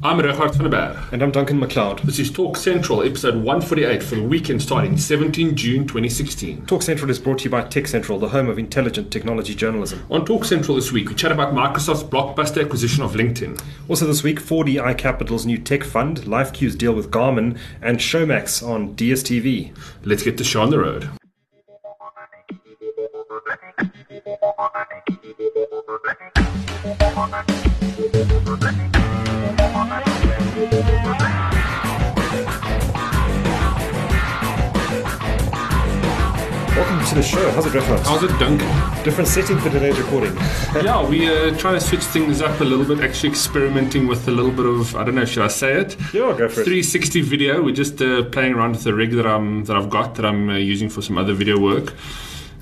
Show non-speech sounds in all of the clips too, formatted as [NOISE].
I'm Richard van der Berg. And I'm Duncan McLeod. This is Talk Central, episode 148 for the weekend starting 17 June 2016. Talk Central is brought to you by Tech Central, the home of intelligent technology journalism. On Talk Central this week, we chat about Microsoft's blockbuster acquisition of LinkedIn. Also this week, 4DI Capital's new tech fund, LifeQ's deal with Garmin, and Showmax on DSTV. Let's get the show on the road. [LAUGHS] Welcome to the show. How's it, Richard? How's it, Duncan? Different setting for today's recording. [LAUGHS] yeah, we are uh, trying to switch things up a little bit, actually experimenting with a little bit of, I don't know, should I say it? Yeah, go for it. 360 video. We're just uh, playing around with the rig that, I'm, that I've got that I'm uh, using for some other video work.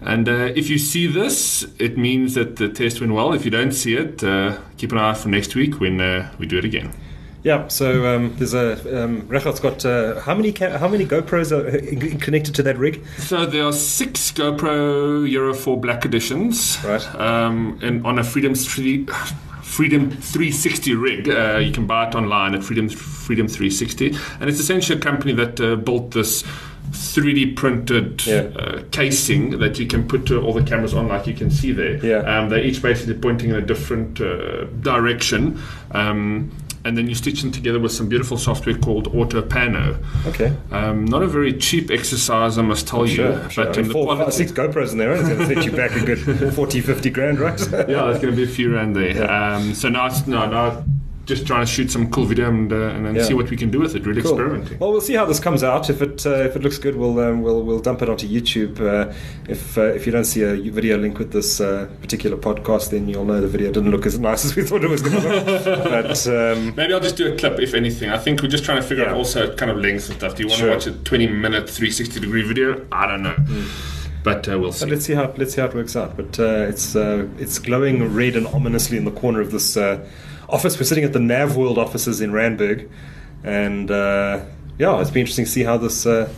And uh, if you see this, it means that the test went well. If you don't see it, uh, keep an eye out for next week when uh, we do it again. Yeah, so um, there's a um, Richard's got uh, how many ca- how many GoPros are uh, connected to that rig? So there are six GoPro Hero 4 Black editions, Right. Um, and on a Freedom 3, Freedom 360 rig, uh, you can buy it online at Freedom Freedom 360, and it's essentially a company that uh, built this. 3D printed Yeah. uh, casing that you can put to all the cameras on, like you can see there. Yeah. Um, they're each basically pointing in a different uh, direction. Um, and then you stitch them together with some beautiful software called AutoPano. Okay, Um, not a very cheap exercise, I must tell you. sure. sure. But I mean, the four, quality, five, six GoPros in there? It's going to set you back a good [LAUGHS] 40, 50 grand, right? yeah, there's going to be a few around there. Um, so now, it's, no, now, just trying to shoot some cool video and, uh, and then Yeah. see what we can do with it. Really Cool. experimenting. Well, we'll see how this comes out. If it uh, if it looks good, we'll um, we'll we'll dump it onto YouTube. Uh, if uh, if you don't see a video link with this uh, particular podcast, then you'll know the video didn't look as [LAUGHS] nice as we thought it was going to look. but um, Maybe I'll just do a clip, if anything. I think we're just trying to figure Yeah. out also kind of length and stuff. Do you want Sure. to watch a 20 minute, 360 degree video? I don't know. But uh, we'll see. but let's see how let's see how it works out. But uh, it's uh, it's glowing red and ominously in the corner of this uh, office. We're sitting at the Nav World offices in Randburg, and uh, yeah, it's been interesting to see how this. Uh,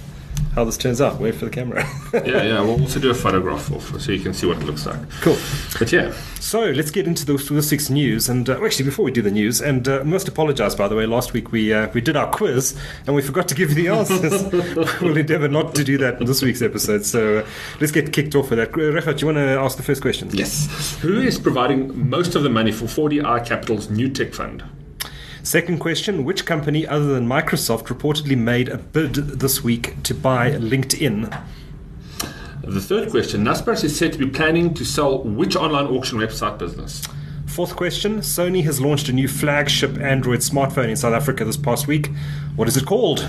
how this turns out. Wait for the camera. [LAUGHS] yeah, yeah. We'll also do a photograph of so you can see what it looks like. cool. But yeah, So let's get into the, the six news. And uh, actually, before we do the news, and uh, must apologise by the way. Last week we uh, we did our quiz and we forgot to give you the answers. [LAUGHS] we'll endeavour not to do that in this week's episode. So uh, let's get kicked off with that. Uh, Richard, do you want to ask the first question? yes. Who is providing most of the money for 4DI Capital's new tech fund? Second question: Which company other than Microsoft reportedly made a bid this week to buy LinkedIn? The third question Naspers is said to be planning to sell which online auction website business? Fourth question: Sony has launched a new flagship Android smartphone in South Africa this past week. What is it called?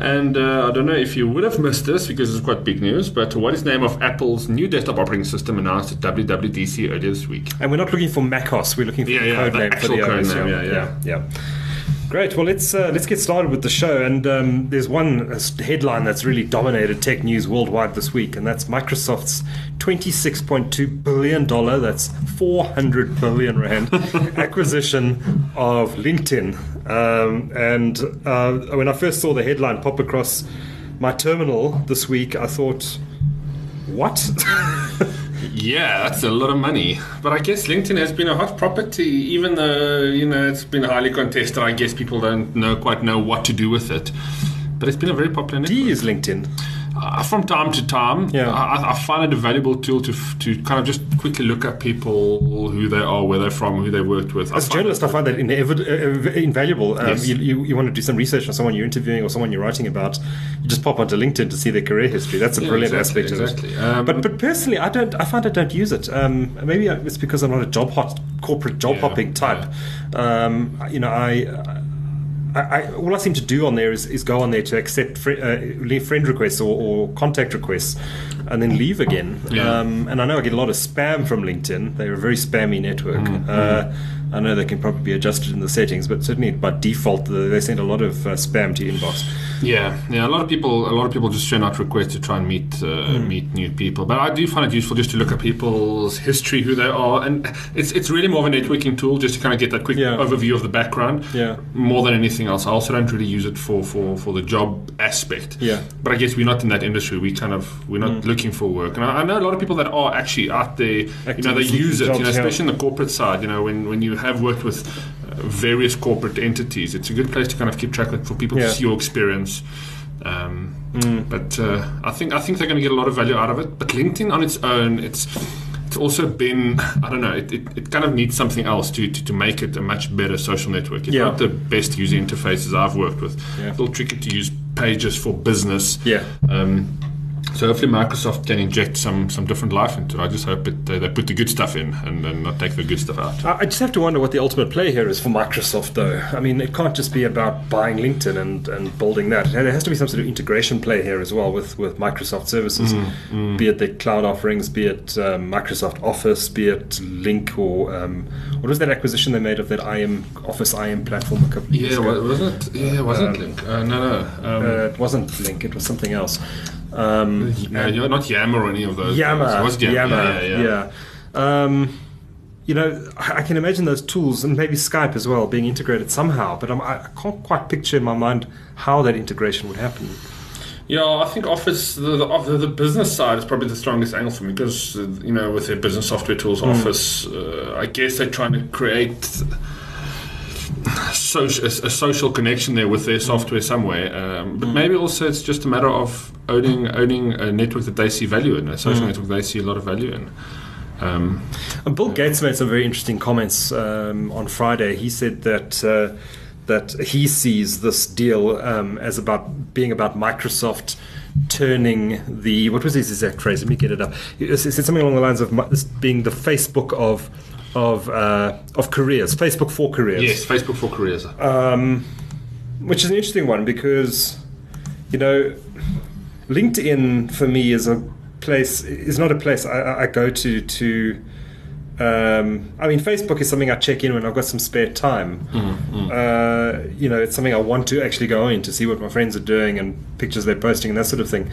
And uh, I don't know if you would have missed this because it's quite big news, but what is the name of Apple's new desktop operating system announced at WWDC earlier this week? And we're not looking for macOS. We're looking for Yeah, the yeah, code name for actual the code OS, name, yeah, yeah. yeah. Great. Well, let's uh, let's get started with the show. And um, there's one uh, headline that's really dominated tech news worldwide this week, and that's Microsoft's 26.2 billion dollar. That's 400 billion rand [LAUGHS] acquisition of LinkedIn. Um, and uh, when I first saw the headline pop across my terminal this week, I thought, what? [LAUGHS] Yeah, that's a lot of money. But I guess LinkedIn has been a hot property, even though you know it's been highly contested. I guess people don't know quite know what to do with it. But it's been a very popular network. use LinkedIn? Uh, from time to time, Yeah. I, I find it a valuable tool to to kind of just quickly look at people, who they are, where they're from, who they worked with. As a journalist, I find that inevid- uh, invaluable. Um, Yes. you, you, you want to do some research on someone you're interviewing or someone you're writing about, you just pop onto LinkedIn to see their career history. That's a Yeah, brilliant exactly, aspect exactly. of it. Um, but but personally, I don't. I find I don't use it. Um, maybe it's because I'm not a job hot corporate job Yeah, hopping type. Um, you know, I. I, I, all I seem to do on there is, is go on there to accept fri uh, leave friend requests or, or contact requests, and then leave again. Yeah. Um, and I know I get a lot of spam from LinkedIn. They're a very spammy network. Mm-hmm. Uh, I know they can probably be adjusted in the settings, but certainly by default, the, they send a lot of uh, spam to your inbox. Yeah, yeah. A lot of people, a lot of people just send out requests to try and meet uh, Hmm. meet new people. But I do find it useful just to look at people's history, who they are, and it's it's really more of a networking tool just to kind of get that quick Yeah. overview of the background. Yeah. More than anything else, I also don't really use it for for for the job aspect. Yeah. But I guess we're not in that industry. We kind of we're not looking for work, and I, I know a lot of people that are actually out there. you know, they use it. You know, especially in the corporate side. You know, when when you have worked with various corporate entities. It's a good place to kind of keep track of for people Yeah. to see your experience. Um, But uh, I think I think they're going to get a lot of value out of it. But LinkedIn on its own, it's it's also been I don't know. It, it, it kind of needs something else to, to to make it a much better social network. It's Yeah. not the best user interfaces I've worked with. Yeah. A little tricky to use pages for business. Yeah. Um, so hopefully Microsoft can inject some some different life into it. I just hope it, they, they put the good stuff in and, and not take the good stuff out. I just have to wonder what the ultimate play here is for Microsoft, though. I mean, it can't just be about buying LinkedIn and, and building that. There has to be some sort of integration play here as well with, with Microsoft services, be it the cloud offerings, be it um, Microsoft Office, be it Lync, or um, what was that acquisition they made of that IM Office IM platform a couple of years Yeah, ago? wa- wasn't it? Yeah, wasn't Um, Lync? Uh, no, no. Um, Uh, it wasn't Lync, it was something else. Um, no, you're not Yammer or any of those. Yammer, guys. It was Yammer. Yammer, Yeah, yeah, yeah. yeah. Um, you know, I I can imagine those tools and maybe Skype as well being integrated somehow, but I'm, I I can't quite picture in my mind how that integration would happen. Yeah, I think Office, the, the, the, the business side is probably the strongest angle for me because, uh, you know, with their business software tools, Office, uh, I guess they're trying to create social, a, a social connection there with their software somewhere. Um, but maybe also it's just a matter of owning owning a network that they see value in, a social network they see a lot of value in. Um, And Bill Gates made some very interesting comments um, on Friday. He said that uh, that he sees this deal um, as about being about Microsoft turning the what was his exact phrase? Let me get it up. He said something along the lines of this being the Facebook of of uh, of careers, Facebook for careers. yes, Facebook for careers. um, which is an interesting one because you know LinkedIn for me is a place is not a place I- I, I go to to. Um, I mean, Facebook is something I check in when I've got some spare time. Uh, you know, it's something I want to actually go in to see what my friends are doing and pictures they're posting and that sort of thing.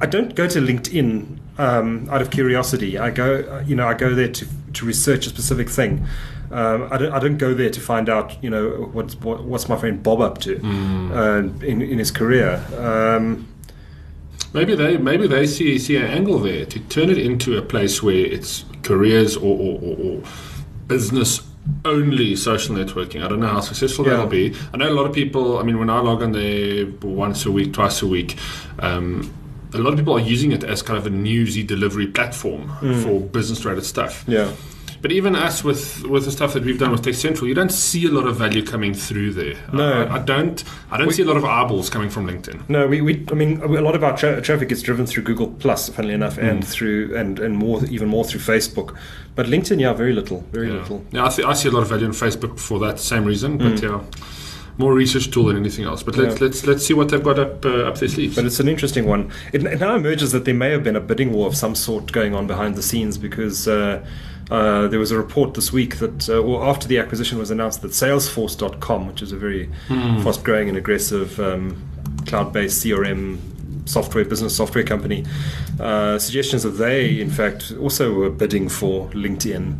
I don't go to LinkedIn um, out of curiosity. I go, you know, I go there to to research a specific thing. Um, I don't. I don't go there to find out, you know, what's what, what's my friend Bob up to uh, in in his career. Um, Maybe they maybe they see see an angle there to turn it into a place where it's careers or, or, or, or business only social networking. I don't know how successful Yeah. that'll be. I know a lot of people. I mean, when I log on there once a week, twice a week. Um, a lot of people are using it as kind of a newsy delivery platform for business-related stuff. yeah. But even us with with the stuff that we've done with Tech Central, you don't see a lot of value coming through there. No. I, I don't. I don't see a lot of eyeballs coming from LinkedIn. No, we, we I mean, a lot of our tra- traffic is driven through Google Plus, funnily enough, and mm. through and and more, even more through Facebook. But LinkedIn, yeah, very little, very Yeah, little. yeah I, th- I see a lot of value in Facebook for that same reason. But mm. yeah, more research tool than anything else. But let's Mm. Yeah. let's let's see what they've got up uh, up their sleeves. But it's an interesting one. It, it now emerges that there may have been a bidding war of some sort going on behind the scenes because uh, uh, there was a report this week that, uh, well, after the acquisition was announced, that Salesforce.com, which is a very fast growing and aggressive um, cloud based CRM software, business software company, uh, suggestions that they, in fact, also were bidding for LinkedIn.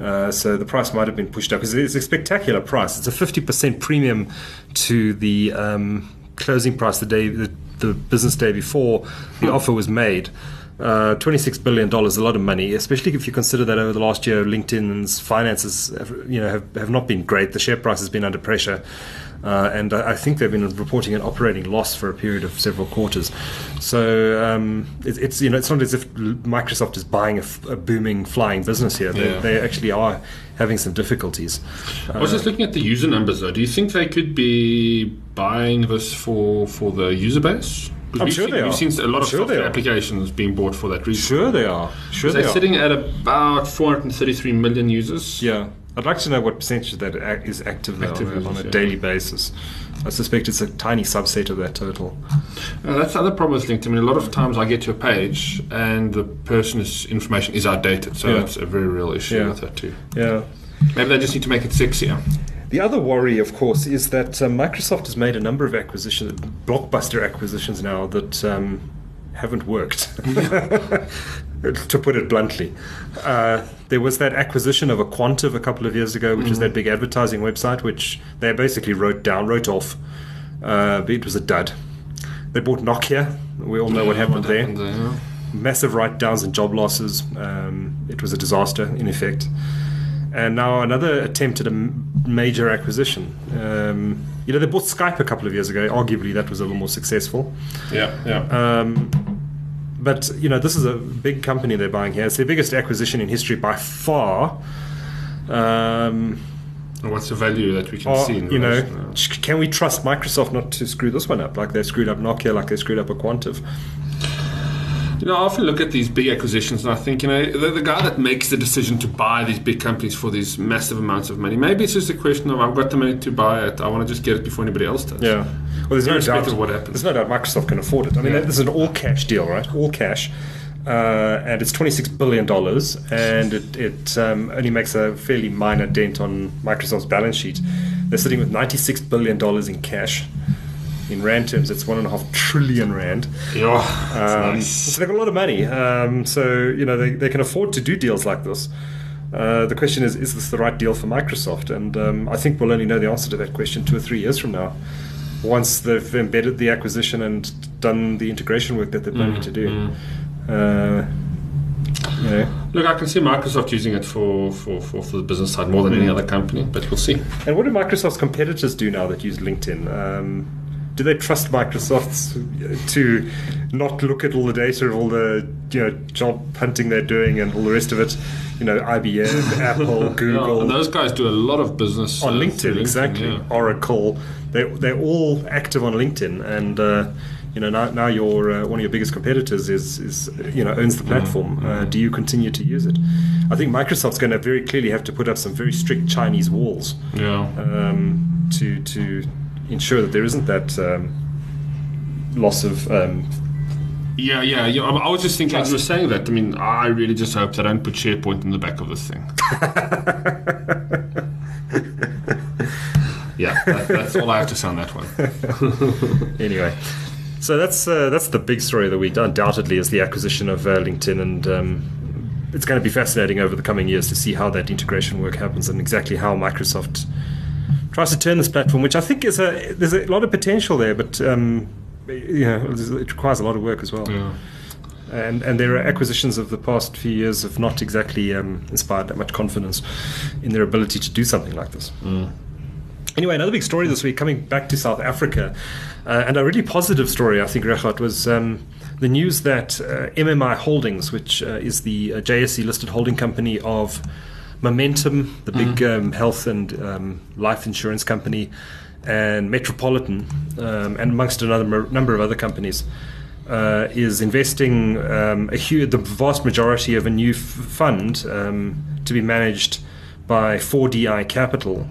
Uh, so the price might have been pushed up because it's a spectacular price. It's a 50% premium to the um, closing price the day, the, the business day before the offer was made. Uh, $26 billion, a lot of money, especially if you consider that over the last year, LinkedIn's finances have, you know, have, have not been great. The share price has been under pressure. Uh, and I think they've been reporting an operating loss for a period of several quarters. So um, it, it's you know it's not as if Microsoft is buying a, f- a booming flying business here. They, Yeah. they actually are having some difficulties. I was just looking at the user numbers though. Do you think they could be buying this for for the user base? I'm sure seen, they are. seen a lot I'm of sure they software are. applications being bought for that reason. Sure, they are. Sure, They're they are. sitting at about 433 million users. Yeah, I'd like to know what percentage of that is active, Active on, a, on a yeah. daily basis. I suspect it's a tiny subset of that total. Uh, that's the other problem with LinkedIn. I mean, a lot of times I get to a page and the person's information is outdated. So Yeah. that's a very real issue Yeah. with that too. Yeah. Maybe they just need to make it sexier. The other worry, of course, is that uh, Microsoft has made a number of acquisitions, blockbuster acquisitions now that um, haven't worked. [LAUGHS] to put it bluntly, uh, there was that acquisition of aQuantive a couple of years ago, which is that big advertising website, which they basically wrote down, wrote off. Uh, it was a dud. They bought Nokia. We all know what happened there. yeah. massive write downs and job losses. Um, it was a disaster, in effect. And now another attempt at a major acquisition. Um, you know, they bought Skype a couple of years ago. Arguably, that was a little more successful. Yeah, yeah. Um, but you know, this is a big company they're buying here. It's their biggest acquisition in history by far. Um, What's the value that we can are- see? In you know, sh- can we trust Microsoft not to screw this one up like they screwed up Nokia, like they screwed up aQuantive? You know, I often look at these big acquisitions and I think, you know, the, the guy that makes the decision to buy these big companies for these massive amounts of money, maybe it's just a question of I've got the money to buy it. I want to just get it before anybody else does. Yeah. Well, there's no doubt. Of what happens. There's no doubt Microsoft can afford it. I mean, Yeah. this is an all cash deal, right? All cash. Uh, and it's $26 billion, and it, it um, only makes a fairly minor dent on Microsoft's balance sheet. They're sitting with $96 billion in cash. In Rand terms, it's one and a half trillion Rand. Yeah. Um, nice. So they've got a lot of money. Um, so, you know, they, they can afford to do deals like this. Uh, the question is, is this the right deal for Microsoft? And um, I think we'll only know the answer to that question two or three years from now, once they've embedded the acquisition and done the integration work that they're planning to do. Uh, you know. Look, I can see Microsoft using it for, for, for, for the business side more than any other company, but we'll see. And what do Microsoft's competitors do now that use LinkedIn? Um, do they trust Microsoft to not look at all the data of all the you know job hunting they're doing and all the rest of it? You know, IBM, [LAUGHS] Apple, Yeah, Google, and those guys do a lot of business on uh, LinkedIn, through exactly. yeah. Oracle, they they're all active on LinkedIn, and uh, you know now now your uh, one of your biggest competitors is is you know owns the platform. Uh, do you continue to use it? I think Microsoft's going to very clearly have to put up some very strict Chinese walls Yeah. um, to to ensure that there isn't that um, loss of. Um, Yeah, yeah, yeah. I I was just thinking as you were saying that. I mean, I really just hope they don't put SharePoint in the back of this thing. [LAUGHS] yeah, that, that's all I have to say on that one. [LAUGHS] anyway, so that's uh, that's the big story of the week. Undoubtedly, is the acquisition of uh, LinkedIn, and um, it's going to be fascinating over the coming years to see how that integration work happens and exactly how Microsoft tries to turn this platform, which I think is a there's a lot of potential there, but um, you know, it requires a lot of work as well. Yeah. And and their acquisitions of the past few years have not exactly um, inspired that much confidence in their ability to do something like this. Anyway, another big story this week, coming back to South Africa, uh, and a really positive story, I think, Richard, was um, the news that uh, MMI Holdings, which uh, is the uh, JSE listed holding company of Momentum, the big um, health and um, life insurance company, and Metropolitan, um, and amongst another number of other companies, uh, is investing um, a huge, the vast majority of a new f- fund um, to be managed by 4DI Capital,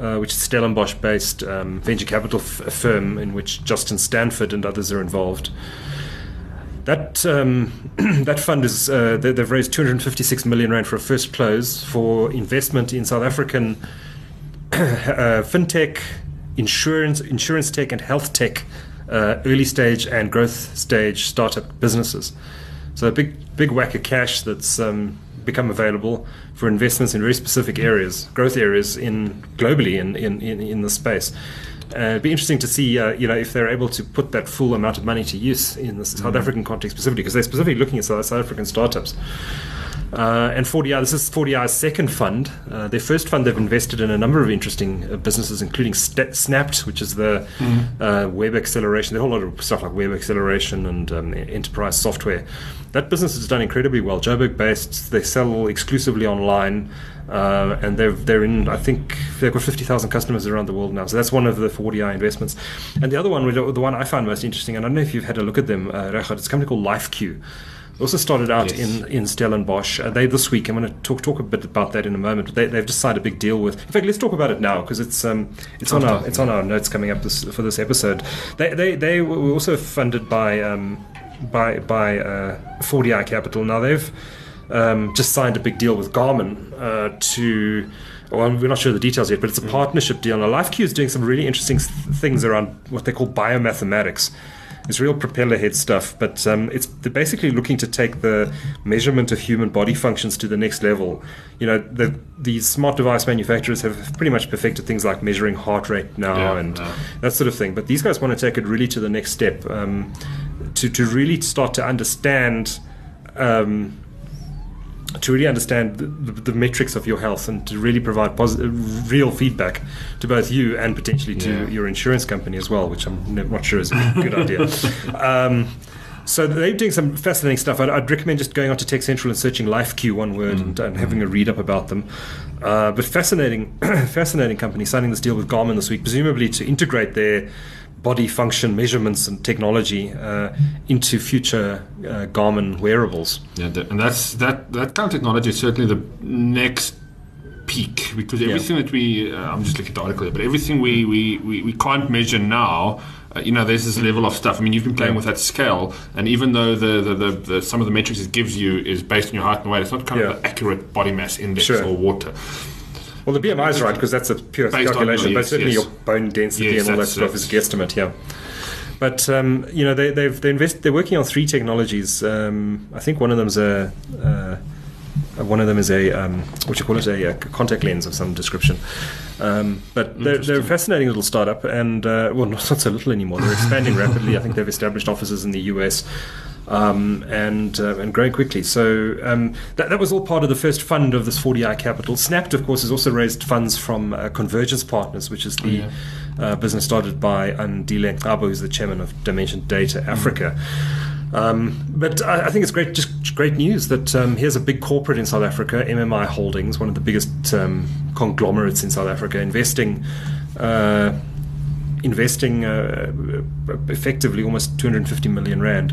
uh, which is Stellenbosch based um, venture capital f- firm in which Justin Stanford and others are involved. That um, [CLEARS THROAT] that fund is uh, they, they've raised 256 million rand for a first close for investment in South African [CLEARS THROAT] uh, fintech, insurance, insurance tech, and health tech, uh, early stage and growth stage startup businesses. So a big big whack of cash that's um, become available for investments in very specific areas, growth areas in globally in in, in, in the space. Uh, it'd be interesting to see, uh, you know, if they're able to put that full amount of money to use in the South African context specifically, because they're specifically looking at South, South African startups. Uh, and 4DI, this is 4DI's second fund. Uh, their first fund, they've invested in a number of interesting uh, businesses, including St- Snapt, which is the uh, web acceleration. There's a whole lot of stuff like web acceleration and um, enterprise software. That business has done incredibly well. Joburg based, they sell exclusively online. Uh, and they're they're in. I think they've got fifty thousand customers around the world now. So that's one of the 4DI investments. And the other one, the one I found most interesting, and I don't know if you've had a look at them, uh, it's a company called LifeQ. Also started out Yes. in in Stellenbosch. Uh, they this week. I'm going to talk talk a bit about that in a moment. But they, they've just signed a big deal with. In fact, let's talk about it now because it's um it's on our it's on our notes coming up this, for this episode. They they they were also funded by um by by uh, 4DI Capital. Now they've um, just signed a big deal with Garmin uh, to. Well, we're not sure the details yet, but it's a partnership deal. Now, LifeQ is doing some really interesting th- things around what they call biomathematics. It's real propeller head stuff, but um, it's they're basically looking to take the measurement of human body functions to the next level. You know, the, these smart device manufacturers have pretty much perfected things like measuring heart rate now Yeah, and that sort of thing. But these guys want to take it really to the next step, um, to to really start to understand. Um, to really understand the, the, the, metrics of your health and to really provide positive, real feedback to both you and potentially to yeah. your insurance company as well, which I'm not sure is a good idea. [LAUGHS] Um, so they're doing some fascinating stuff. I'd, I'd, recommend just going onto Tech Central and searching LifeQ one word mm. and, and, having a read up about them. Uh, but fascinating, [COUGHS] fascinating company signing this deal with Garmin this week, presumably to integrate their body function measurements and technology uh, into future uh, Garmin wearables. Yeah, and that's that that kind of technology is certainly the next peak because everything yeah. that we uh, I'm just looking at the article here, but everything we we, we, we can't measure now. Uh, you know, there's this level of stuff. I mean, you've been playing yeah. with that scale, and even though the, the, the, the, some of the metrics it gives you is based on your height and weight, it's not kind yeah. of an accurate body mass index sure. or water. Well, the BMI is right because that's a pure Based calculation, but certainly yes. your bone density yes, and all that stuff is a guesstimate. Yeah. But um, you know they, they've they invest, they're working on three technologies. Um, I think one of them is a uh, one of them is a um, what you call it a, a, contact lens of some description. Um, but they're, they're, a fascinating little startup, and uh, well, not, not so little anymore. They're expanding [LAUGHS] rapidly. I think they've established offices in the US um, and uh, and growing quickly. So um, that, that was all part of the first fund of this 4DI Capital. Snapt, of course, has also raised funds from uh, Convergence Partners, which is the oh, yeah. uh, business started by Andile Ngcaba, who's the chairman of Dimension Data mm. Africa. Um, but I, I, think it's great, just great news that um, here's a big corporate in South Africa, MMI Holdings, one of the biggest um, conglomerates in South Africa, investing uh, investing uh, effectively almost 250 million rand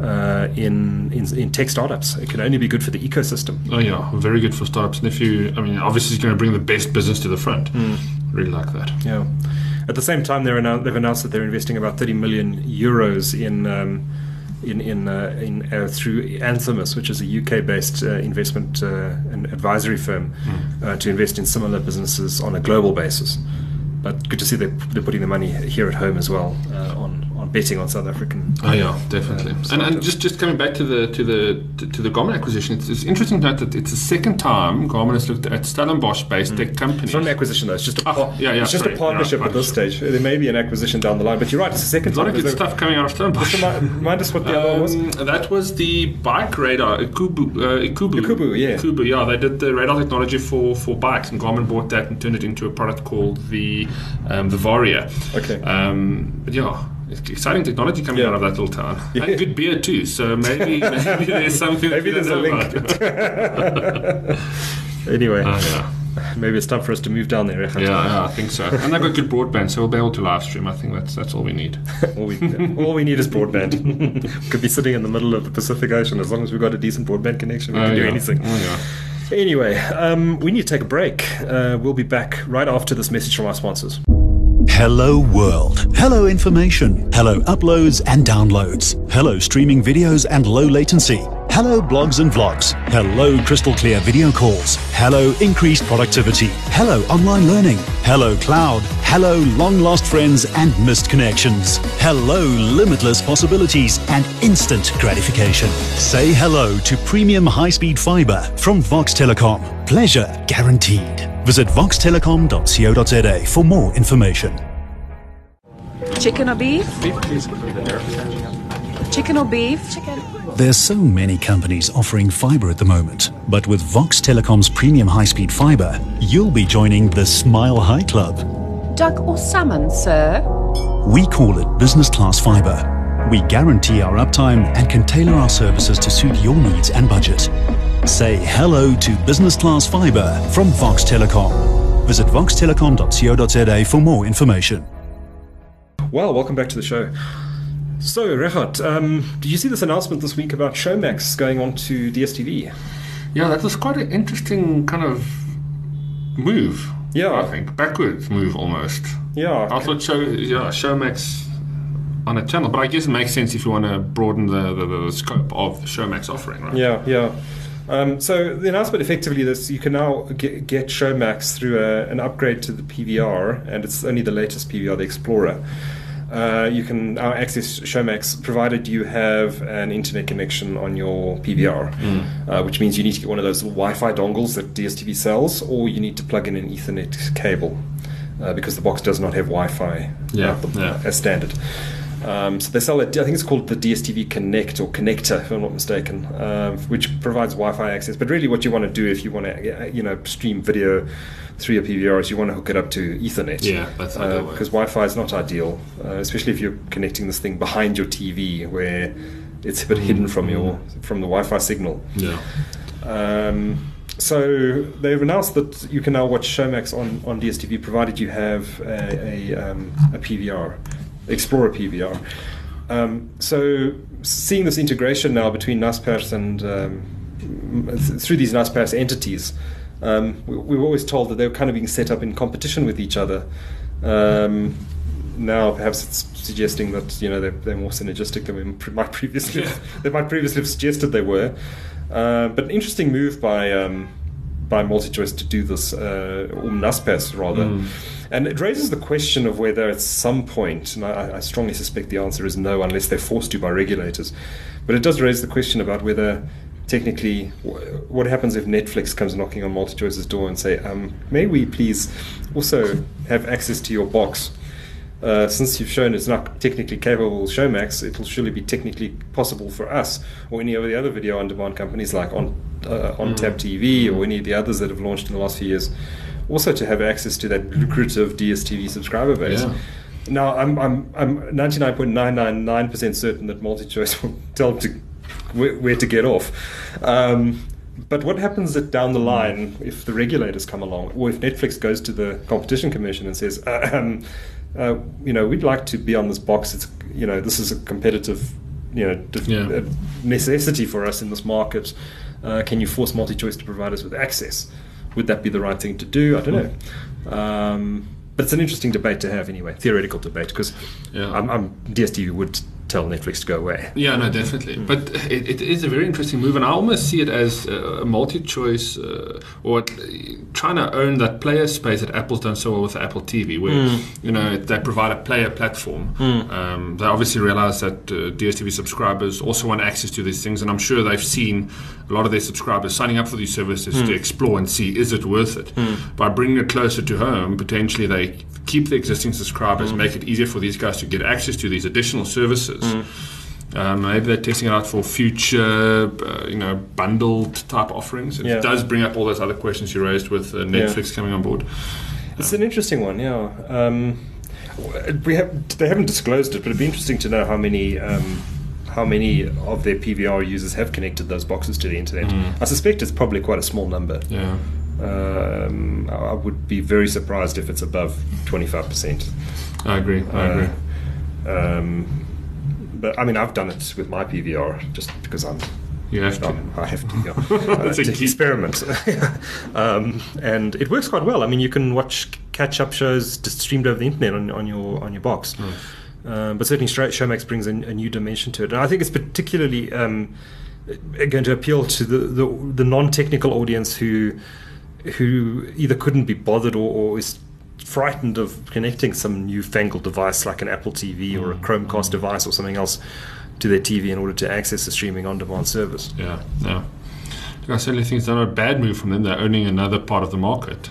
uh, in, in, in tech startups. It can only be good for the ecosystem. Oh yeah, very good for startups. And if you, I mean, obviously, it's going to bring the best business to the front. Mm. Really like that. Yeah. At the same time, they're annou- they've announced that they're investing about 30 million euros in. Um, in in, uh, in uh, through Anthemis, which is a UK-based uh, investment uh, and advisory firm, mm. to invest in similar businesses on a global basis. But good to see they're, they're putting the money here at home as well on on betting on South African. Oh yeah, definitely. Uh, and, and just just coming back to the to the to, to the Garmin acquisition, it's, it's, interesting to note that it's the second time Garmin has looked at Stellenbosch-based mm. tech companies. It's not an acquisition though; it's just a par- oh, yeah, yeah, it's just a partnership at this stage. There may be an acquisition down the line, but you're right; it's the second. A lot of good stuff coming out of Stellenbosch. Remind, remind us what the um, other one was. That was the bike radar, Ikubu. Uh, Ikubu. Ikubu, yeah. Ikubu, yeah. They did the radar technology for for bikes, and Garmin bought that and turned it into a product called the um, the Varia. Okay. Um, but yeah exciting technology coming yeah. out of that little town. Yeah. And good beer too. So maybe, [LAUGHS] maybe there's something. maybe there's a link. [LAUGHS] anyway. Uh, yeah. Maybe it's time for us to move down there. Yeah, yeah, I think so. And they've got good broadband, so we'll be able to live stream. I think that's that's all we need. [LAUGHS] all, we, all we need is broadband. Could be sitting in the middle of the Pacific Ocean as long as we've got a decent broadband connection. We uh, can do anything. Oh, yeah. Anyway, um, we need to take a break. Uh, we'll be back right after this message from our sponsors. Hello World. Hello Information. Hello Uploads and Downloads. Hello Streaming Videos and Low Latency. Hello Blogs and Vlogs. Hello Crystal Clear Video Calls. Hello Increased Productivity. Hello Online Learning. Hello Cloud. Hello Long Lost Friends and Missed Connections. Hello Limitless Possibilities and Instant Gratification. Say hello to Premium High Speed Fiber from Vox Telecom. Pleasure guaranteed. Visit voxtelecom.co.za for more information. Chicken or beef? Beef, please. Chicken or beef? Chicken. There's so many companies offering fiber at the moment, but with Vox Telecom's premium high-speed fiber, you'll be joining the Smile High Club. Duck or salmon, sir? We call it business class fiber. We guarantee our uptime and can tailor our services to suit your needs and budget. Say hello to business class fiber from Vox Telecom. Visit voxtelecom.co.za for more information. Well, welcome back to the show. So, Rehat, um, did you see this announcement this week about Showmax going on to DSTV? Yeah, that was quite an interesting kind of move. Yeah, I think backwards move almost. Yeah, I thought show yeah Showmax on a channel, but I guess it makes sense if you want to broaden the, the, the scope of the Showmax offering, right? Yeah, yeah. Um, so the announcement effectively is you can now get, get Showmax through a, an upgrade to the PVR, and it's only the latest PVR, the Explorer. Uh, you can now access Showmax provided you have an internet connection on your PVR, mm. uh, which means you need to get one of those Wi-Fi dongles that DSTV sells, or you need to plug in an Ethernet cable uh, because the box does not have Wi-Fi yeah, yeah. as standard. Um, so they sell it. I think it's called the DSTV Connect or Connector, if I'm not mistaken, um, which provides Wi-Fi access. But really, what you want to do if you want to, you know, stream video through your PVR is you want to hook it up to Ethernet. Yeah, that's way. because Wi-Fi is not ideal, uh, especially if you're connecting this thing behind your TV where it's a bit hidden from your from the Wi-Fi signal. Yeah. Um, so they've announced that you can now watch Showmax on, on DSTV provided you have a, a, um, a PVR, Explorer PVR. Um, so seeing this integration now between Naspers and um, th- through these Naspers entities, um, we, we were always told that they were kind of being set up in competition with each other. Um, now perhaps it's suggesting that you know they're, they're more synergistic than we might previously Yeah. [LAUGHS] they might previously have suggested they were. Uh, but an interesting move by um, by MultiChoice to do this, uh, or Naspers rather. And it raises the question of whether at some point, and I, I strongly suspect the answer is no, unless they're forced to by regulators. But it does raise the question about whether technically what happens if Netflix comes knocking on MultiChoice's door and say, um, "May we please also have access to your box?" Uh, since you've shown it's not technically capable of Showmax, it will surely be technically possible for us or any of the other video on demand companies like on uh, on Tap TV or any of the others that have launched in the last few years, also to have access to that lucrative DSTV subscriber base. Yeah. Now, I'm I'm I'm 99.999% certain that MultiChoice [LAUGHS] will tell them to where, where to get off. Um, but what happens that down the line if the regulators come along, or if Netflix goes to the competition commission and says, uh, um, uh, you know, we'd like to be on this box. It's you know, this is a competitive, you know, dif- Yeah. uh, necessity for us in this market. Uh, can you force multi-choice to provide us with access? Would that be the right thing to do? I don't know. Um, but it's an interesting debate to have anyway, theoretical debate, because Yeah. I'm, I'm DSTV would tell Netflix to go away. Yeah, no, definitely. But it, it is a very interesting move, and I almost see it as a multi-choice uh, or trying to own that player space that Apple's done so well with Apple TV, where you know they provide a player platform. Um, they obviously realize that uh, DSTV subscribers also want access to these things, and I'm sure they've seen a lot of their subscribers signing up for these services to explore and see is it worth it. By bringing it closer to home, potentially they keep the existing subscribers, make it easier for these guys to get access to these additional services. Um, maybe they're testing it out for future, uh, you know, bundled type offerings. It Yeah. does bring up all those other questions you raised with uh, Netflix coming on board. It's an interesting one, yeah. Um, we have they haven't disclosed it, but it'd be interesting to know how many um, how many of their PVR users have connected those boxes to the internet. I suspect it's probably quite a small number. Yeah, Um, I would be very surprised if it's above twenty five percent. I agree. I agree. Um, but I mean, I've done it with my PVR just because I'm You have to. I have to, yeah. [LAUGHS] uh, That's a key- experiment. [LAUGHS] um, and it works quite well. I mean, you can watch catch up shows just streamed over the internet on, on your on your box. Um, but certainly, Showmax brings a, a new dimension to it, and I think it's particularly um, going to appeal to the, the, the non-technical audience who who either couldn't be bothered or, or is frightened of connecting some newfangled device like an Apple TV or a Chromecast device or something else to their TV in order to access the streaming on-demand service. Yeah, yeah. Look, I certainly think it's not a bad move from them. They're owning another part of the market.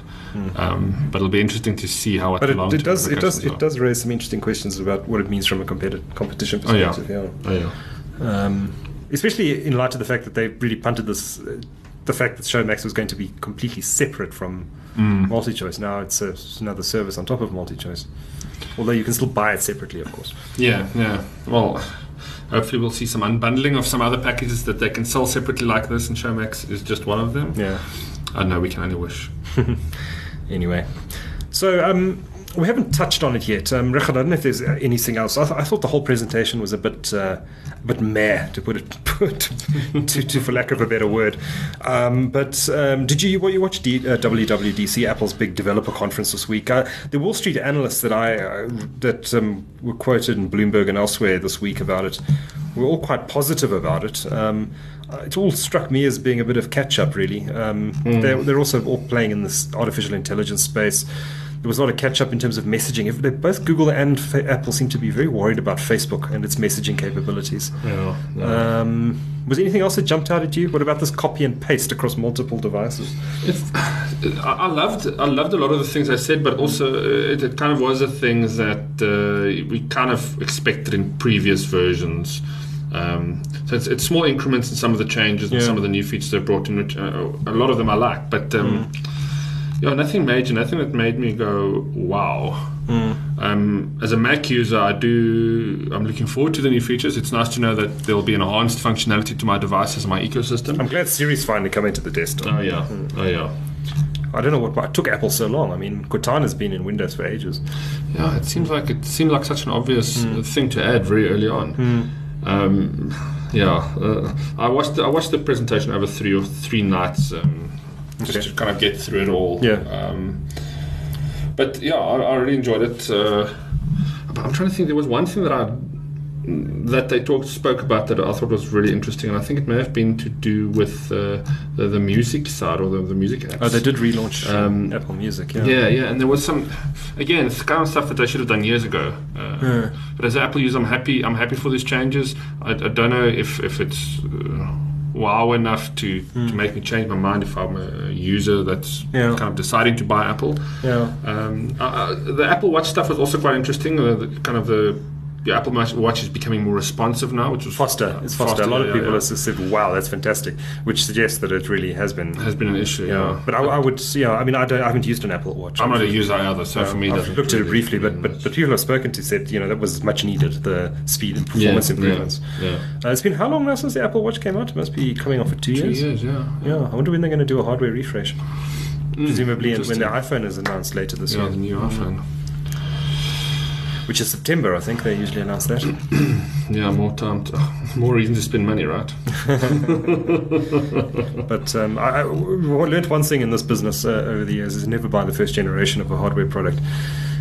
Um, but it'll be interesting to see how it But it, it does it does it are. does raise some interesting questions about what it means from a competi- competition Oh yeah. perspective. Oh yeah. yeah. Um, especially in light of the fact that they really punted this, uh, the fact that Showmax was going to be completely separate from Mm. MultiChoice. Now it's, a, it's another service on top of MultiChoice. Although you can still buy it separately, of course. Yeah, yeah. Well, hopefully we'll see some unbundling of some other packages that they can sell separately like this, and Showmax is just one of them. Yeah. I know we can only wish. [LAUGHS] Anyway, so um, we haven't touched on it yet. Um, Richard, I don't know if there's anything else. I, th- I thought the whole presentation was a bit, uh, a bit meh, to put it, [LAUGHS] to, to, for lack of a better word. Um, but um, did you, what you watched D, uh, WWDC, Apple's big developer conference this week? Uh, the Wall Street analysts that I uh, that um, were quoted in Bloomberg and elsewhere this week about it were all quite positive about it. Um, uh, it all struck me as being a bit of catch up, really. Um, they're, they're also all playing in this artificial intelligence space. There was not a catch up in terms of messaging. If they, both Google and Fa- Apple seem to be very worried about Facebook and its messaging capabilities. Yeah. Um, was there anything else that jumped out at you? What about this copy and paste across multiple devices? It's, I I loved I loved a lot of the things I said, but also uh, it, it kind of was the things that uh, we kind of expected in previous versions. Um, so it's, it's small increments in some of the changes and Yeah. some of the new features they've brought in, which uh, a lot of them I like. But um, yeah, nothing major, nothing that made me go wow. Um, as a Mac user, I do. I'm looking forward to the new features. It's nice to know that there'll be enhanced functionality to my devices and my ecosystem. I'm glad Siri's finally coming to the desktop. Oh yeah, oh yeah. I don't know what it took Apple so long. I mean, Cortana's been in Windows for ages. Yeah, it seems like it seemed like such an obvious uh, thing to add very early on. Um, yeah, uh, I watched the, I watched the presentation over three or three nights um, just Okay. to kind of get through it all. Yeah. Um, but yeah, I, I really enjoyed it. Uh, I'm trying to think. There was one thing that I that they talked spoke about that I thought was really interesting, and I think it may have been to do with uh, the, the music side or the, the music apps. Oh, they did relaunch um, Um, Apple Music. Yeah. Yeah, yeah, and there was some, again, it's the kind of stuff that they should have done years ago. Uh, But as an Apple user, I'm happy. I'm happy for these changes. I, I don't know if if it's uh, wow enough to, to make me change my mind if I'm a user that's Yeah. kind of deciding to buy Apple. Yeah. Um, uh, uh, the Apple Watch stuff was also quite interesting. Uh, the, kind of the the Apple Watch- is becoming more responsive now, which was Foster. It's Foster. a lot of people yeah. have said, "Wow, that's fantastic," which suggests that it really has been. has been an issue. Yeah, Yeah, but I, I would, yeah. I mean, I, don't, I haven't used an Apple Watch. I'm not a user either, so for me, I've looked at it briefly, but, but but people I've spoken to said you know that was much needed the speed and performance yeah, improvements. yeah. Uh, it's been how long now since the Apple Watch came out? It must be coming off for two, Two years. years, yeah. Yeah, I wonder when they're going to do a hardware refresh. Presumably, when the iPhone is announced later this Yeah, year, the new iPhone. Which is September, I think they usually announce that. [CLEARS THROAT] Yeah, more time, to, [LAUGHS] more reason to spend money, right? [LAUGHS] But um, I, I learned one thing in this business uh, over the years: is never buy the first generation of a hardware product.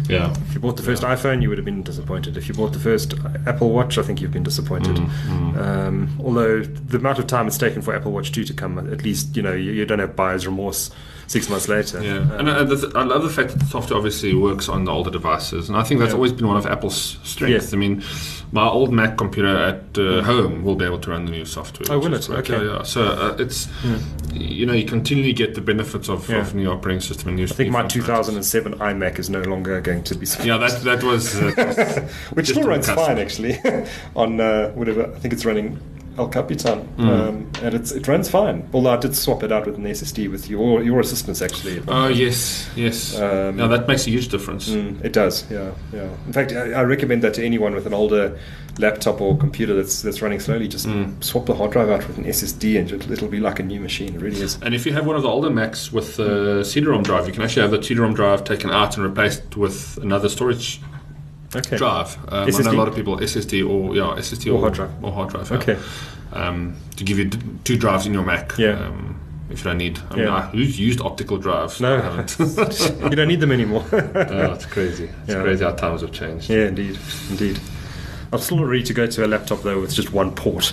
Yeah. If you bought the first iPhone, you would have been disappointed. If you bought the first Apple Watch, I think you've been disappointed. Um, although the amount of time it's taken for Apple Watch 2 to come, at least you know you, you don't have buyer's remorse six months later. Yeah, Uh, and I, I love the fact that the software obviously works on the older devices, and I think that's Yeah. always been one of Apple's strengths. Yeah. I mean, my old Mac computer at uh, home will be able to run the new software. Oh, will it? great. Okay. Yeah. So uh, it's you know you continually get the benefits of, of new operating system and new. I think my 2007 iMac is no longer going to be. Yeah, that that was. Uh, [LAUGHS] which still runs fine actually [LAUGHS] on uh, whatever I think it's running El Capitan Hmm. um, and it's it runs fine although I did swap it out with an SSD with your your assistance actually Oh yes, yes. Um, yeah, that makes a huge difference. Mm, it does yeah yeah in fact I, I recommend that to anyone with an older laptop or computer that's that's running slowly just Hmm. swap the hard drive out with an SSD and it'll, it'll be like a new machine it really is And if you have one of the older Macs with the CD-ROM drive, you can actually have the CD-ROM drive taken out and replaced with another storage okay drive. Um, I know a lot of people SSD or yeah SSD Or or, hard drive. or hard drive. yeah. Okay. Um, to give you d- two drives in your Mac. Yeah. Um, if you don't need, I mean, Yeah. I, who's used optical drives? No. Haven't. [LAUGHS] you don't need them anymore [LAUGHS] oh, it's crazy. It's Yeah. crazy how times have changed. yeah indeed indeed I'm still not ready to go to a laptop though with just one port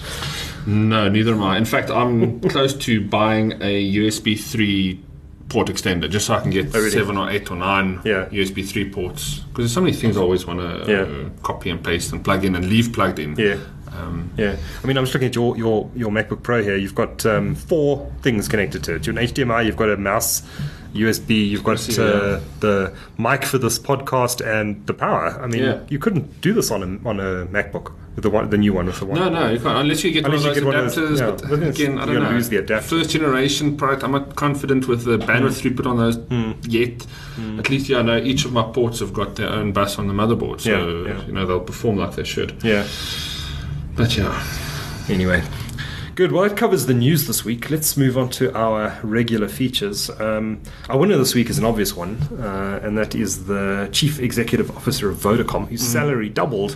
No, neither am I. In fact, I'm [LAUGHS] close to buying a USB 3 port extender just so I can get Oh, really? seven or eight or nine Yeah. USB 3 ports. Because there's so many things I always want to Yeah. uh, copy and paste and plug in and leave plugged in. yeah Um, Yeah, I mean, I'm just looking at your your, your MacBook Pro here. You've got um, four things connected to it. You've an HDMI, you've got a mouse, USB, you've got uh, the mic for this podcast, and the power. I mean, Yeah. you couldn't do this on a on a MacBook with the one, the new one with the one. No, no, you can't unless you get Unless one of those one of those- adapters. yeah, but but again, I don't know. lose the adapter. First generation product, I'm not confident with the bandwidth Hmm. throughput on those yet. At least, yeah, I know each of my ports have got their own bus on the motherboard, so Yeah, yeah. you know they'll perform like they should. Yeah. But yeah, Anyway. Good. Well, that covers the news this week. Let's move on to our regular features. Um, our winner this week is an obvious one, uh, and that is the Chief Executive Officer of Vodacom, whose salary doubled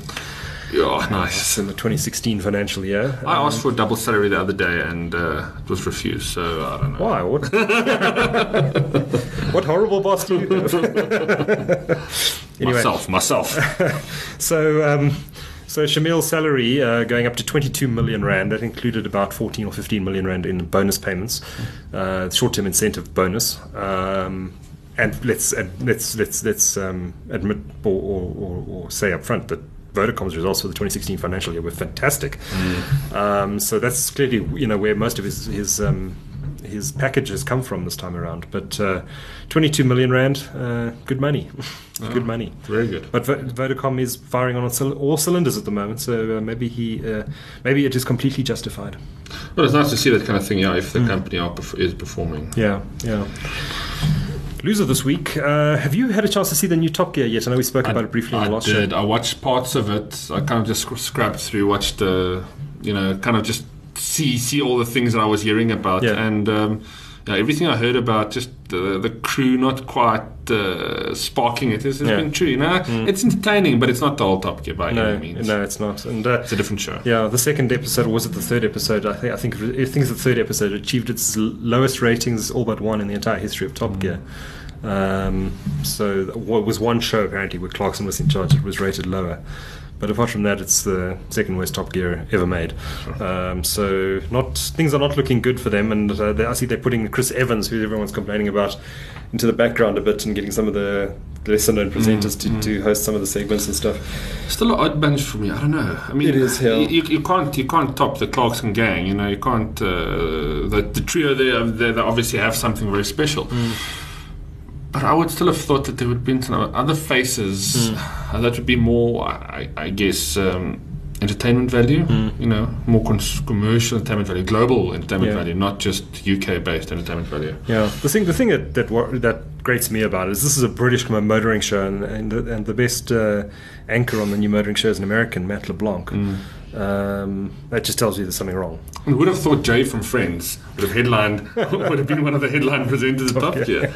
yeah, nice. in the 2016 financial year. I asked for a double salary the other day and uh, it was refused, so I don't know. Why? What? what horrible boss do you have? [LAUGHS] [LAUGHS] anyway, Myself, myself. [LAUGHS] so um, so Shameel's salary uh, going up to 22 million rand. That included about 14 or 15 million rand in bonus payments, uh, short-term incentive bonus. Um, and let's and let's let's let's um, admit or, or, or, say up front that Vodacom's results for the 2016 financial year were fantastic. Um, so that's clearly you know where most of his his um, his package has come from this time around. But uh, 22 million rand, uh, good money, [LAUGHS] good money. Very good. But Vo- Vodacom is firing on all cylinders at the moment, so uh, maybe he uh, maybe it is completely justified. Well, it's nice to see that kind of thing. Yeah, if the company are perf- is performing. Yeah, yeah. Loser this week. Uh, have you had a chance to see the new Top Gear yet? I know we spoke about it briefly in I the last did. show. I watched parts of it. I kind of just sc- scrapped through, watched the, you know, kind of just see see all the things that I was hearing about, Yeah. and um, yeah, everything I heard about just the the crew not quite uh, sparking it has, has Yeah. been true. You know, it's entertaining, but it's not the whole Top Gear by No, any means. no, it's not. And uh, It's a different show. yeah, the second episode was it the third episode? I think I think I think it's the third episode. Achieved its lowest ratings, all but one, in the entire history of Top Mm. Gear. Um, so what was one show apparently where Clarkson was in charge. It was rated lower. But apart from that, it's the second worst Top Gear ever made. Um, so not things are not looking good for them. And uh, they, I see they're putting Chris Evans, who everyone's complaining about, into the background a bit and getting some of the lesser known presenters to, to host some of the segments and stuff. Still an odd bunch for me. I don't know. I mean, It is, yeah. You, you can't you can't top the Clarkson gang. You know, you can't. Uh, the, the trio there, they, they obviously have something very special. But I would still have thought that there would have been some other faces uh, that would be more, I, I guess, um, entertainment value. You know, more cons- commercial entertainment value, global entertainment Yeah. value, not just UK based entertainment value. Yeah, the thing the thing that that, wor- that grates me about it is this is a British motoring show, and and the, and the best uh, anchor on the new motoring show is an American, Matt LeBlanc. Um, that just tells you there's something wrong. I would have thought Jay from Friends would have headlined, [LAUGHS] would have been one of the headline presenters at Top Gear.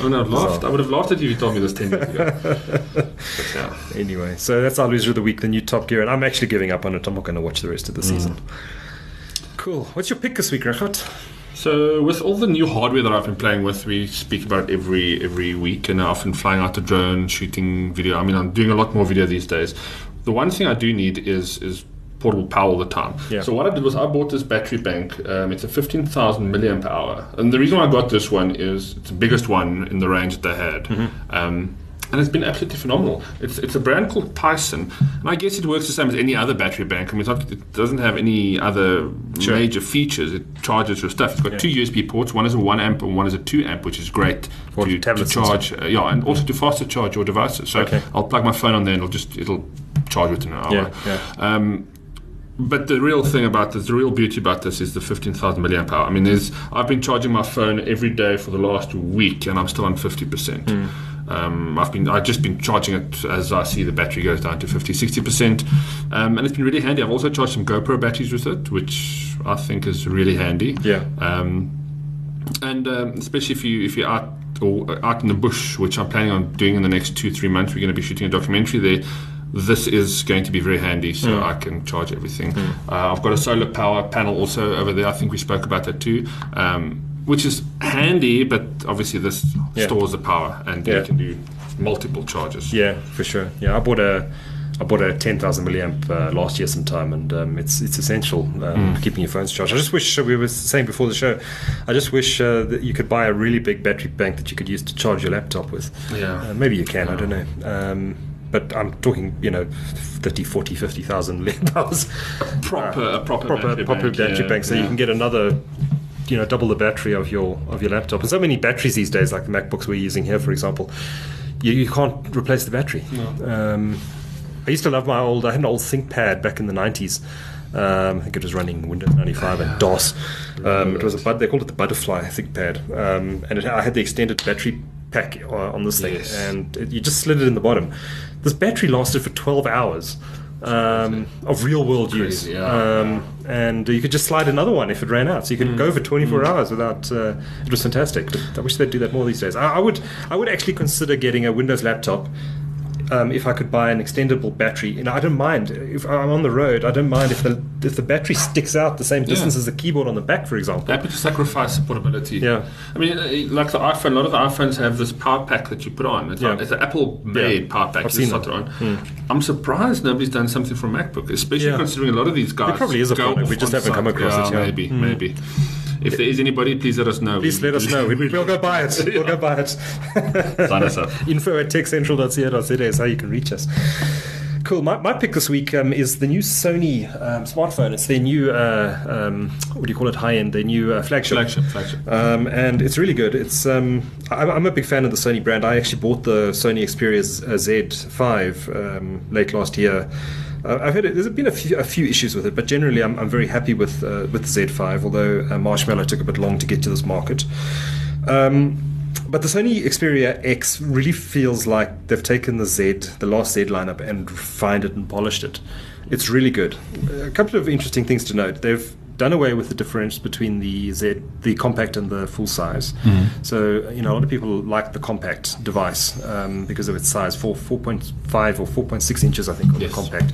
I would have laughed. I would have laughed at you if you told me this 10 years ago. but yeah. [LAUGHS] Anyway, so that's our loser of the week, the new Top Gear, and I'm actually giving up on it. I'm not going to watch the rest of the season. Cool. What's your pick this week, Rachot? So with all the new hardware that I've been playing with, we speak about it every every week, and often flying out the drone, shooting video. I mean, I'm doing a lot more video these days. The one thing I do need is is portable power all the time. Yeah. So what I did was I bought this battery bank. Um, it's a 15,000 milliamp hour, and the reason why I got this one is it's the biggest one in the range that they had. Mm-hmm. Um, and it's been absolutely phenomenal. It's it's a brand called Tyson, and I guess it works the same as any other battery bank. I mean, it's not, it doesn't have any other major features. It charges your stuff. It's got two USB ports. One is a one amp and one is a two amp, which is great For to, to charge. Uh, yeah, and also to faster charge your devices. So Okay. I'll plug my phone on there, and it'll just it'll charge within an hour. Yeah, yeah. Um, but the real thing about this, the real beauty about this is the 15,000 milliamp hour. I mean, there's I've been charging my phone every day for the last week, and I'm still on 50 percent. Hmm. Um, I've been I've just been charging it as I see the battery goes down to 50, 60 percent, um, and it's been really handy. I've also charged some GoPro batteries with it, which I think is really handy. Yeah. Um, and um, especially if you if you're out or out in the bush, which I'm planning on doing in the next two three months, we're going to be shooting a documentary there. This is going to be very handy, so I can charge everything. Uh, I've got a solar power panel also over there. I think we spoke about that too, um, which is handy. But obviously, this Yeah. stores the power, and Yeah. you can do multiple charges. Yeah, for sure. Yeah, I bought a I bought a 10,000 milliamp uh, last year sometime, and um, it's it's essential um, for keeping your phones charged. I just wish uh, we were saying before the show. I just wish uh, that you could buy a really big battery bank that you could use to charge your laptop with. Yeah. Uh, maybe you can. I don't know. Um, but I'm talking, you know, 30, 40, 50,000 milliamp [LAUGHS] hours. Proper, a proper, proper battery proper bank, battery yeah, bank, so you can get another you know double the battery of your of your laptop and so many batteries these days like the macbooks we're using here for example you, you can't replace the battery um, i used to love my old i had an old thinkpad back in the 90s um, I think it was running Windows 95 and DOS. Um, it was a bud. They called it the Butterfly ThinkPad, um, and it, I had the extended battery pack uh, on this thing, Yes. and it, you just slid it in the bottom. This battery lasted for 12 hours um, of real world use. Crazy, yeah, Um, and you could just slide another one if it ran out. So you Mm. could go for 24 hours without. Uh, it was fantastic. But I wish they'd do that more these days. I, I would. I would actually consider getting a Windows laptop. Um, if I could buy an extendable battery, you know, I don't mind if I'm on the road. I don't mind if the if the battery [LAUGHS] sticks out the same distance as the keyboard on the back, for example. Happy to sacrifice portability. Yeah. I mean, uh, like the iPhone, a lot of the iPhones have this power pack that you put on. It's, Yeah. like, it's an Apple made Yeah. power pack. I've you seen it on. I'm surprised nobody's done something for MacBook, especially Yeah. considering a lot of these guys. There probably is a product, we just haven't come across it, yeah. Maybe, maybe. If there is anybody, please let us know. Please let us know. We, we'll go buy it. [LAUGHS] We'll go buy it. Sign us up. [LAUGHS] Info at techcentral.co.za is how you can reach us. Cool. My, my pick this week um, is the new Sony um, smartphone. It's their new, uh, um, what do you call it, high end, their new uh, flagship. Flagship, flagship. Um, and it's really good. It's um, I'm, I'm a big fan of the Sony brand. I actually bought the Sony Xperia Z- uh, Z5 um, late last year. Uh, I've heard it, there's been a few, a few issues with it, but generally I'm, I'm very happy with uh, with the Z5. Although uh, Marshmallow took a bit long to get to this market. Um, but the Sony Xperia X really feels like they've taken the Z, the last Z lineup, and refined it and polished it. It's really good. A couple of interesting things to note. They've done away with the difference between the Z, the compact and the full size. So you know a lot of people like the compact device um, because of its size, four four point five or four point six inches, I think, on Yes. the compact.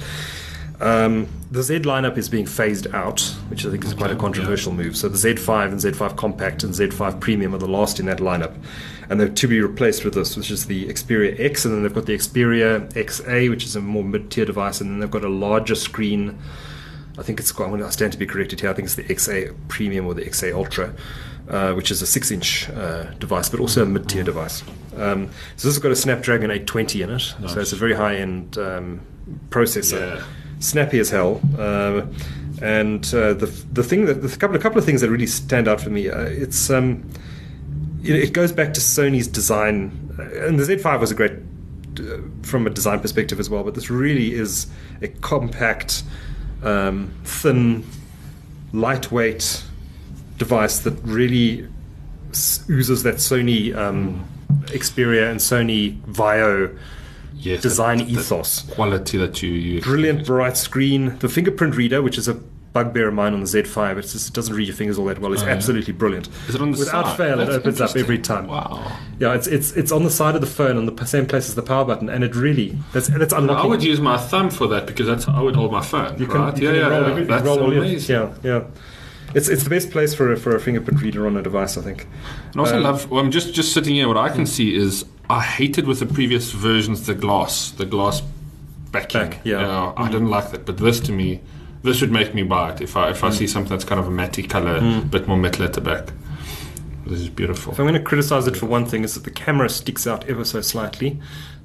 Um, the Z lineup is being phased out, which I think is quite a controversial move. So the Z5 and Z5 Compact and Z5 Premium are the last in that lineup, and they're to be replaced with this, which is the Xperia X, and then they've got the Xperia XA, which is a more mid-tier device, and then they've got a larger screen. I think it's quite. I stand to be corrected here. I think it's the XA Premium or the XA Ultra, uh, which is a six-inch uh, device, but also a mid-tier device. Um, so this has got a Snapdragon 820 in it, so it's a very high-end um, processor Yeah. snappy as hell. Um, and uh, the the thing that the couple a couple of things that really stand out for me, uh, it's um, it, it goes back to Sony's design, uh, and the Z5 was a great uh, from a design perspective as well. But this really is a compact, um, thin, lightweight device that really oozes that Sony um, Xperia and Sony Vaio Yes, design that- that ethos quality that you, you brilliant bright screen. The fingerprint reader, which is a bugbear of mine on the Z5, it's just, it doesn't read your fingers all that well. It's absolutely brilliant. Is it on the Without side? fail, it opens up every time. Wow. Yeah, it's it's it's on the side of the phone on the same place as the power button, and it really that's that's unlocking. I would use my thumb for that because that's how I would hold my phone. you can, right? you yeah, can yeah, roll yeah. That's roll all amazing. Yeah, yeah. It's it's the best place for a, for a fingerprint reader on a device, I think. And also Um, love. Well, I'm just just sitting here. What I can see is I hated with the previous versions the glass, the glass backing. Back, yeah. I didn't like that. But this to me, this would make me buy it if I if I see something that's kind of a matte color, a bit more metal at the back. This is beautiful. If I'm going to criticize it for one thing, is that the camera sticks out ever so slightly,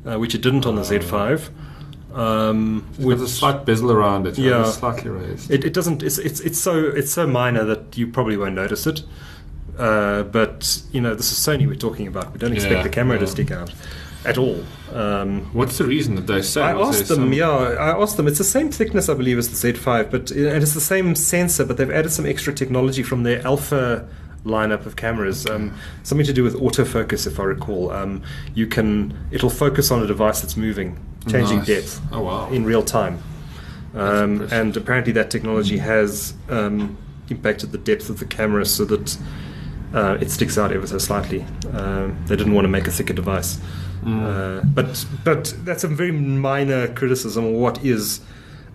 uh, which it didn't on the Z5. Um, With a slight bezel around it, yeah, Yeah. it's slightly raised. It, it doesn't. It's, it's it's so it's so minor that you probably won't notice it. Uh, but you know, this is Sony we're talking about. We don't expect Yeah, the camera to stick out at all. Um, What's the reason that they say? I asked them. some- Yeah, I asked them. It's the same thickness, I believe, as the Z5, but and it's the same sensor, but they've added some extra technology from their Alpha lineup of cameras. Um, something to do with autofocus, if I recall. Um, you can it'll focus on a device that's moving, changing Nice. depth Oh wow. in real time. Um, and apparently, that technology has um, impacted the depth of the camera so that uh, it sticks out ever so slightly. Um, they didn't want to make a thicker device, uh, but but that's a very minor criticism of what is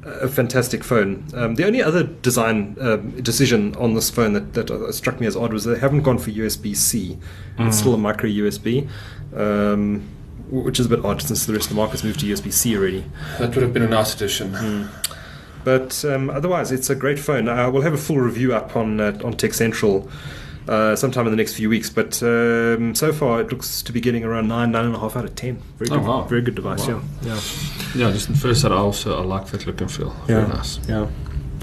a fantastic phone. Um, the only other design um, decision on this phone that, that struck me as odd was they haven't gone for USB C. It's still a micro USB. Um, which is a bit odd since the rest of the market's moved to USB C already. That would have been a nice addition. Hmm. But um, otherwise, it's a great phone. Uh, we'll have a full review up on uh, on Tech Central uh, sometime in the next few weeks. But um, so far, it looks to be getting around nine, nine and a half out of ten. Very Oh, good, wow. very good device. Wow. Yeah, yeah, Yeah, just in first that I also I like that look and feel. yeah. Very nice. Yeah.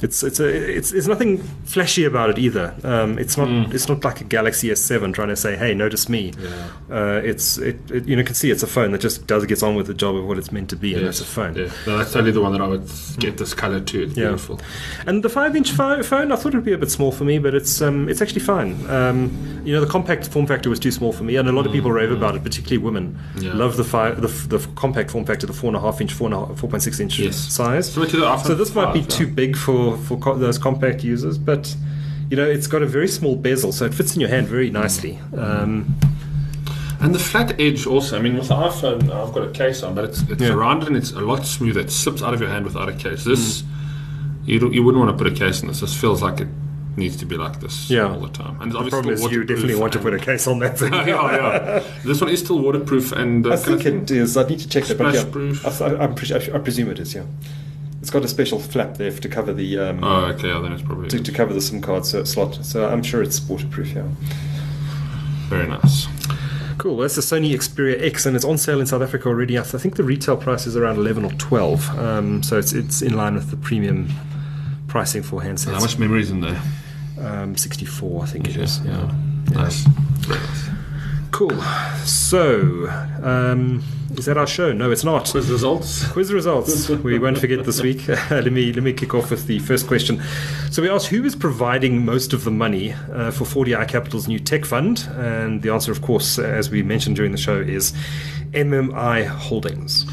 It's it's a it's it's nothing flashy about it either. Um, it's not Mm. it's not like a Galaxy S7 trying to say, "Hey, notice me." Yeah. Uh, it's it, it you know can see it's a phone that just does gets on with the job of what it's meant to be, and that's a phone. Yeah, no, that's totally the one that I would get this color to. It's Yeah. beautiful. And the five-inch pho- phone, I thought it would be a bit small for me, but it's um, it's actually fine. Um, you know, the compact form factor was too small for me, and a lot of people rave about it, particularly women. Yeah. Love the, fi- the the compact form factor, the four and a half inch, four and a half, four point six inch Yes. size. Similar to the iPhone So this might be 5, too big for for co- those compact users, but you know, it's got a very small bezel, so it fits in your hand very nicely. Um, And the flat edge also. I mean, with the iPhone, I've got a case on, but it's it's Yeah. rounded and it's a lot smoother. It slips out of your hand without a case. This you don't, you wouldn't want to put a case in this. This feels like it needs to be like this Yeah. all the time. And the obviously problem is you definitely want to put a case on that thing. [LAUGHS] yeah, yeah. This one is still waterproof and uh, I think it is. I need to check that, but yeah. I, pre- I presume it is. Yeah. It's got a special flap there to cover the um, Oh, okay. Yeah, then it's probably to, to cover the SIM card so, slot. So I'm sure it's waterproof. Yeah. very nice. Cool. That's the Sony Xperia X, and it's on sale in South Africa already. I think the retail price is around 11 or 12. Um, so it's it's in line with the premium pricing for handsets. How much memory is in there? Um, 64, I think it Okay, is. Yeah. Nice. Very nice. Cool. So, um, is that our show? No, it's not. Quiz results. Quiz results. we won't forget this week. [LAUGHS] let me let me kick off with the first question. So we asked who is providing most of the money uh, for 4Di Capital's new tech fund, and the answer, of course, as we mentioned during the show, is MMI Holdings.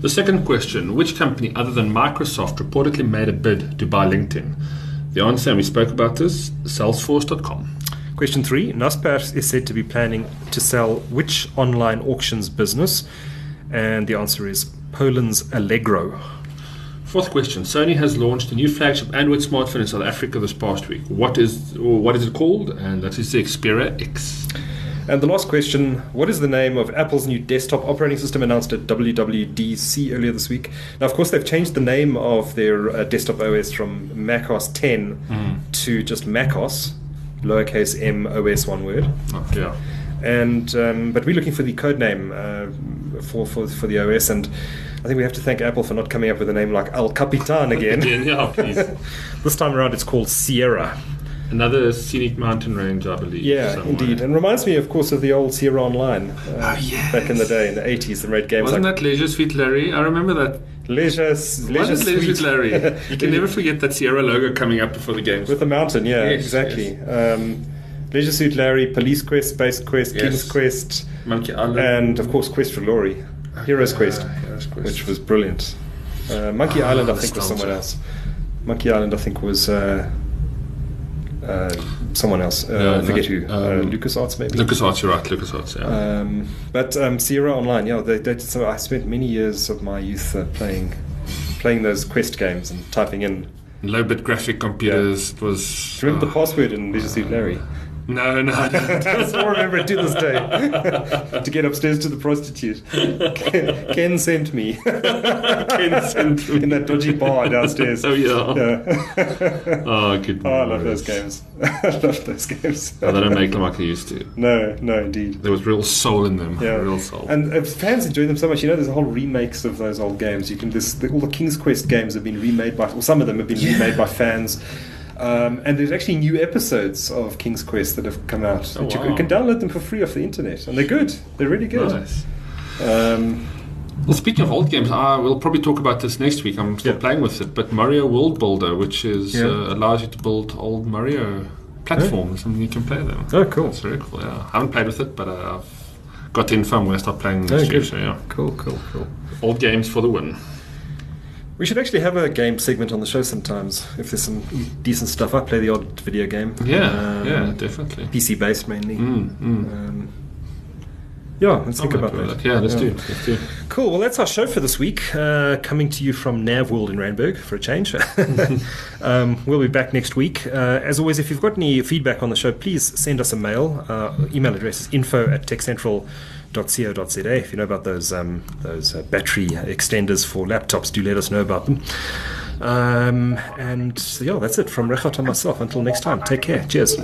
The second question Which company other than Microsoft reportedly made a bid to buy LinkedIn? The answer, and we spoke about this, Salesforce.com. Question three: Naspers is said to be planning to sell which online auctions business? And the answer is Poland's Allegro. Fourth question Sony has launched a new flagship Android smartphone in South Africa this past week. What is, or what is it called? And that is the Xperia X. And the last question What is the name of Apple's new desktop operating system announced at WWDC earlier this week? Now, of course, they've changed the name of their uh, desktop OS from macOS 10 to just macOS, lowercase m OS, one word. Oh, yeah. And um, but we're looking for the code name uh, for, for for the OS, and I think we have to thank Apple for not coming up with a name like El Capitan again. Again, yeah, please. [LAUGHS] this time around, it's called Sierra. Another scenic mountain range, I believe. Yeah, somewhere. indeed, and reminds me, of course, of the old Sierra Online. Uh, Oh, yes. Back in the day, in the eighties, the red games Wasn't like that Leisure Suit Larry? I remember that. Leisure, Leisure it Leisure Suit. Suit Larry? [LAUGHS] You can never forget that Sierra logo coming up before the games. with the mountain. Yeah, Yes, exactly. Um, Leisure Suit Larry, Police Quest, Space Quest, Yes. King's Quest, Monkey Island. and of course Quest for Glory, Heroes Quest, Uh, Heroes Quest. which was brilliant. Uh, Monkey Ah, Island, I think, was someone else. Monkey Island, I think, was uh, uh, someone else. Uh, Yeah, I forget no, who. uh, um, LucasArts, maybe. LucasArts, you're right, LucasArts, yeah. Um, but um, Sierra Online, yeah, they, they, so I spent many years of my youth uh, playing playing those Quest games and typing in. Low bit graphic computers it was. Remember oh. the password in Leisure Suit Larry? No, no, I don't. [LAUGHS] I still remember it to this day. [LAUGHS] to get upstairs to the prostitute. Ken, Ken sent me Ken sent me. in that dodgy bar downstairs. Oh, yeah. Yeah. [LAUGHS] Oh, good. Oh, I love those games. I love those games. Oh, they don't make them like they used to. No, no, indeed. There was real soul in them. Yeah, Real soul. And uh, fans enjoy them so much. You know, there's a whole remakes of those old games. You can this, the, all the King's Quest games have been remade by, or some of them have been remade by fans. Um, and there's actually new episodes of King's Quest that have come out. Oh, that you, wow. you can download them for free off the internet, and they're good. They're really good. Nice. Um, Well, speaking of old games, uh, we'll probably talk about this next week. I'm still Yeah. playing with it, but Mario World Builder, which is Yeah. uh, allows you to build old Mario platforms, and you can play them. Oh, cool. That's very cool. Yeah, I haven't played with it, but uh, I've got the info. I'm going to start playing Oh, next good. week. So yeah, cool, cool, cool. old games for the win. We should actually have a game segment on the show sometimes. If there's some decent stuff, I play the odd video game. Yeah, Um, yeah, definitely. PC based mainly. Mm, mm. Um, yeah, let's think about happy that. Yeah, let's do. Let's do. Cool. Well, that's our show for this week. Uh, coming to you from Nav World in Randburg for a change. [LAUGHS] [LAUGHS] um, we'll be back next week. Uh, as always, if you've got any feedback on the show, please send us a mail. Uh, email address is info at techcentral.co.za. If you know about those um, those uh, battery extenders for laptops, do let us know about them. Um, and so, yeah, that's it from Rechat and myself. Until next time, take care. Cheers.